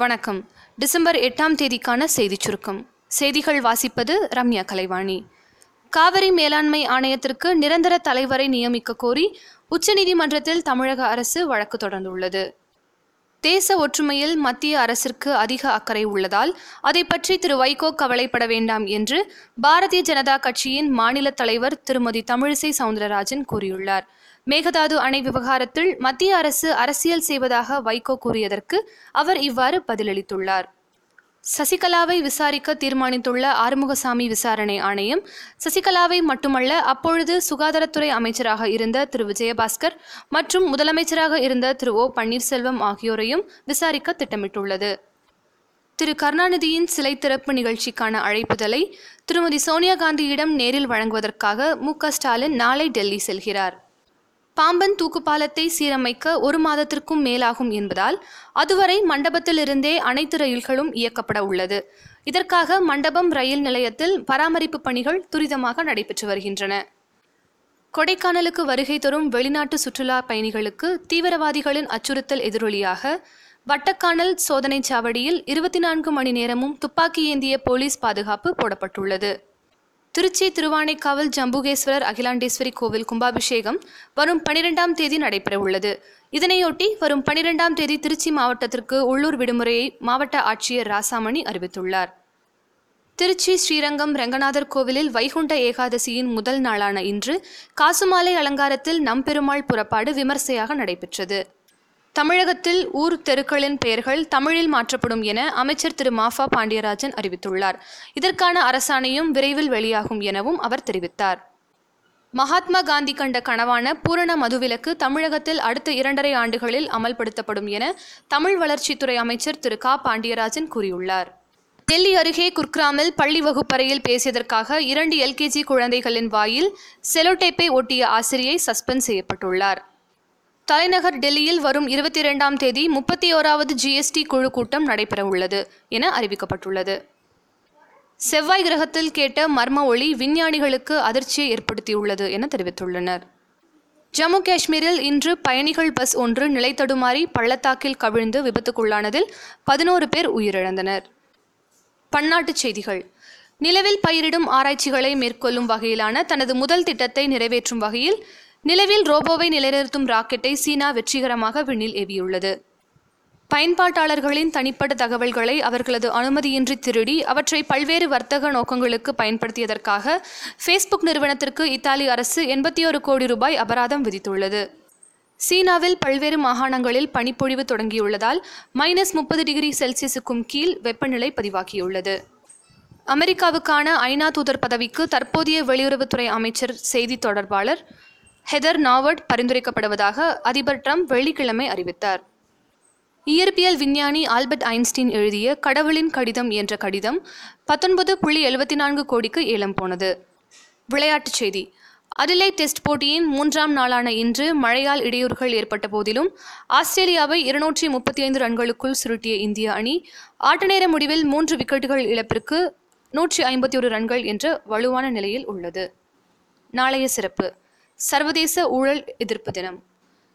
வணக்கம். டிசம்பர் எட்டாம் தேதிக்கான செய்திச் சுருக்கம். செய்திகள் வாசிப்பது ரம்யா கலைவாணி. காவிரி மேலாண்மை ஆணையத்திற்கு நிரந்தர தலைவரை நியமிக்க கோரி உச்சநீதிமன்றத்தில் தமிழக அரசு வழக்கு தொடர்ந்துள்ளது. தேச ஒற்றுமையில் மத்திய அரசிற்கு அதிக அக்கறை உள்ளதால் அதை பற்றி திரு வைகோ கவலைப்பட வேண்டாம் என்று பாரதிய ஜனதா கட்சியின் மாநில தலைவர் திருமதி தமிழிசை சவுந்தரராஜன் கூறியுள்ளார். மேகதாது அணை விவகாரத்தில் மத்திய அரசு அரசியல் செய்வதாக வைகோ கூறியதற்கு அவர் இவ்வாறு பதிலளித்துள்ளார். சசிகலாவை விசாரிக்க தீர்மானித்துள்ள ஆறுமுகசாமி விசாரணை ஆணையம் சசிகலாவை மட்டுமல்ல அப்பொழுது சுகாதாரத்துறை அமைச்சராக இருந்த திரு. விஜயபாஸ்கர் மற்றும் முதலமைச்சராக இருந்த திரு. ஓ. பன்னீர்செல்வம் ஆகியோரையும் விசாரிக்க திட்டமிட்டுள்ளது. திரு. கருணாநிதியின் சிலை திறப்பு நிகழ்ச்சிக்கான அழைப்புதலை திருமதி சோனியா காந்தியிடம் நேரில் வழங்குவதற்காக மு. க. ஸ்டாலின் நாளை டெல்லி செல்கிறார். பாம்பன் தூக்குப்பாலத்தை சீரமைக்க ஒரு மாதத்திற்கும் மேலாகும் என்பதால் அதுவரை மண்டபத்திலிருந்தே அனைத்து ரயில்களும் இயக்கப்பட உள்ளது. இதற்காக மண்டபம் ரயில் நிலையத்தில் பராமரிப்பு பணிகள் துரிதமாக நடைபெற்று வருகின்றன. கொடைக்கானலுக்கு வருகை தரும் வெளிநாட்டு சுற்றுலா பயணிகளுக்கு தீவிரவாதிகளின் அச்சுறுத்தல் எதிரொலியாக வட்டக்கானல் சோதனை சாவடியில் இருபத்தி நான்கு மணி நேரமும் துப்பாக்கி ஏந்திய போலீஸ் பாதுகாப்பு போடப்பட்டுள்ளது. திருச்சி திருவானைக்காவல் ஜம்புகேஸ்வரர் அகிலாண்டேஸ்வரி கோவில் கும்பாபிஷேகம் வரும் பனிரெண்டாம் தேதி நடைபெறவுள்ளது. இதனையொட்டி வரும் பனிரெண்டாம் தேதி திருச்சி மாவட்டத்திற்கு உள்ளூர் விடுமுறையை மாவட்ட ஆட்சியர் ராசாமணி அறிவித்துள்ளார். திருச்சி ஸ்ரீரங்கம் ரங்கநாதர் கோவிலில் வைகுண்ட ஏகாதசியின் முதல் நாளான இன்று காசுமாலை அலங்காரத்தில் நம்பெருமாள் புறப்பாடு விமர்சையாக நடைபெற்றது. தமிழகத்தில் ஊர் தெருக்களின் பெயர்கள் தமிழில் மாற்றப்படும் என அமைச்சர் திரு மாஃபா பாண்டியராஜன் அறிவித்துள்ளார். இதற்கான அரசாணையும் விரைவில் வெளியாகும் எனவும் அவர் தெரிவித்தார். மகாத்மா காந்தி கண்ட கனவான பூரண மதுவிலக்கு தமிழகத்தில் அடுத்த இரண்டரை ஆண்டுகளில் அமல்படுத்தப்படும் என தமிழ் வளர்ச்சித்துறை அமைச்சர் திரு கா. பாண்டியராஜன் கூறியுள்ளார். டெல்லி அருகே குர்கிராமில் பள்ளி வகுப்பறையில் பேசியதற்காக இரண்டு எல்கேஜி குழந்தைகளின் வாயில் செலோடேப்பை ஒட்டிய ஆசிரியை சஸ்பெண்ட் செய்யப்பட்டுள்ளார். தலைநகர் டெல்லியில் வரும் இருபத்தி இரண்டாம் தேதி முப்பத்தி ஓராவது ஜிஎஸ்டி குழு கூட்டம் நடைபெறவுள்ளது என அறிவிக்கப்பட்டுள்ளது. செவ்வாய் கிரகத்தில் கேட்ட மர்ம ஒளி விஞ்ஞானிகளுக்கு அதிர்ச்சியை ஏற்படுத்தியுள்ளது என தெரிவித்துள்ளனர். ஜம்மு காஷ்மீரில் இன்று பயணிகள் பஸ் ஒன்று நிலைத்தடுமாறி பள்ளத்தாக்கில் கவிழ்ந்து விபத்துக்குள்ளானதில் பதினோரு பேர் உயிரிழந்தனர். பன்னாட்டுச் செய்திகள். நிலவில் பயிரிடும் ஆராய்ச்சிகளை மேற்கொள்ளும் வகையிலான தனது முதல் திட்டத்தை நிறைவேற்றும் வகையில் நிலவில் ரோபோவை நிலைநிறுத்தும் ராக்கெட்டை சீனா வெற்றிகரமாக விண்ணில் ஏவியுள்ளது. பயன்பாட்டாளர்களின் தனிப்பட்ட தகவல்களை அவர்களது அனுமதியின்றி திருடி அவற்றை பல்வேறு வர்த்தக நோக்கங்களுக்கு பயன்படுத்தியதற்காக ஃபேஸ்புக் நிறுவனத்திற்கு இத்தாலி அரசு எண்பத்தி ஒரு கோடி ரூபாய் அபராதம் விதித்துள்ளது. சீனாவில் பல்வேறு மாகாணங்களில் பனிப்பொழிவு தொடங்கியுள்ளதால் மைனஸ் முப்பது டிகிரி செல்சியஸுக்கும் கீழ் வெப்பநிலை பதிவாகியுள்ளது. அமெரிக்காவுக்கான ஐநா தூதர் பதவிக்கு தற்போதைய வெளியுறவுத்துறை அமைச்சர் செய்தி தொடர்பாளர் ஹெதர் நாவர்ட் பரிந்துரைக்கப்படுவதாக அதிபர் ட்ரம்ப் வெள்ளிக்கிழமை அறிவித்தார். இயற்பியல் விஞ்ஞானி ஆல்பர்ட் ஐன்ஸ்டீன் எழுதிய கடவுளின் கடிதம் என்ற கடிதம் பத்தொன்பது புள்ளி எழுபத்தி நான்கு கோடிக்கு ஏலம் போனது. விளையாட்டுச் செய்தி. அதிலே டெஸ்ட் போட்டியின் மூன்றாம் நாளான இன்று மழையால் இடையூறுகள் ஏற்பட்ட போதிலும் ஆஸ்திரேலியாவை இருநூற்றி முப்பத்தி ஐந்து ரன்களுக்குள் சுருட்டிய இந்திய அணி ஆட்டநேர முடிவில் மூன்று விக்கெட்டுகள் இழப்பிற்கு நூற்றி ஐம்பத்தி ஒரு ரன்கள் என்ற வலுவான நிலையில் உள்ளது. நாளைய சிறப்பு. சர்வதேச ஊழல் எதிர்ப்பு தினம்.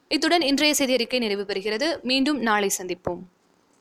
இத்துடன் இன்றைய செய்தி அறிக்கை நிறைவு பெறுகிறது. மீண்டும் நாளை சந்திப்போம்.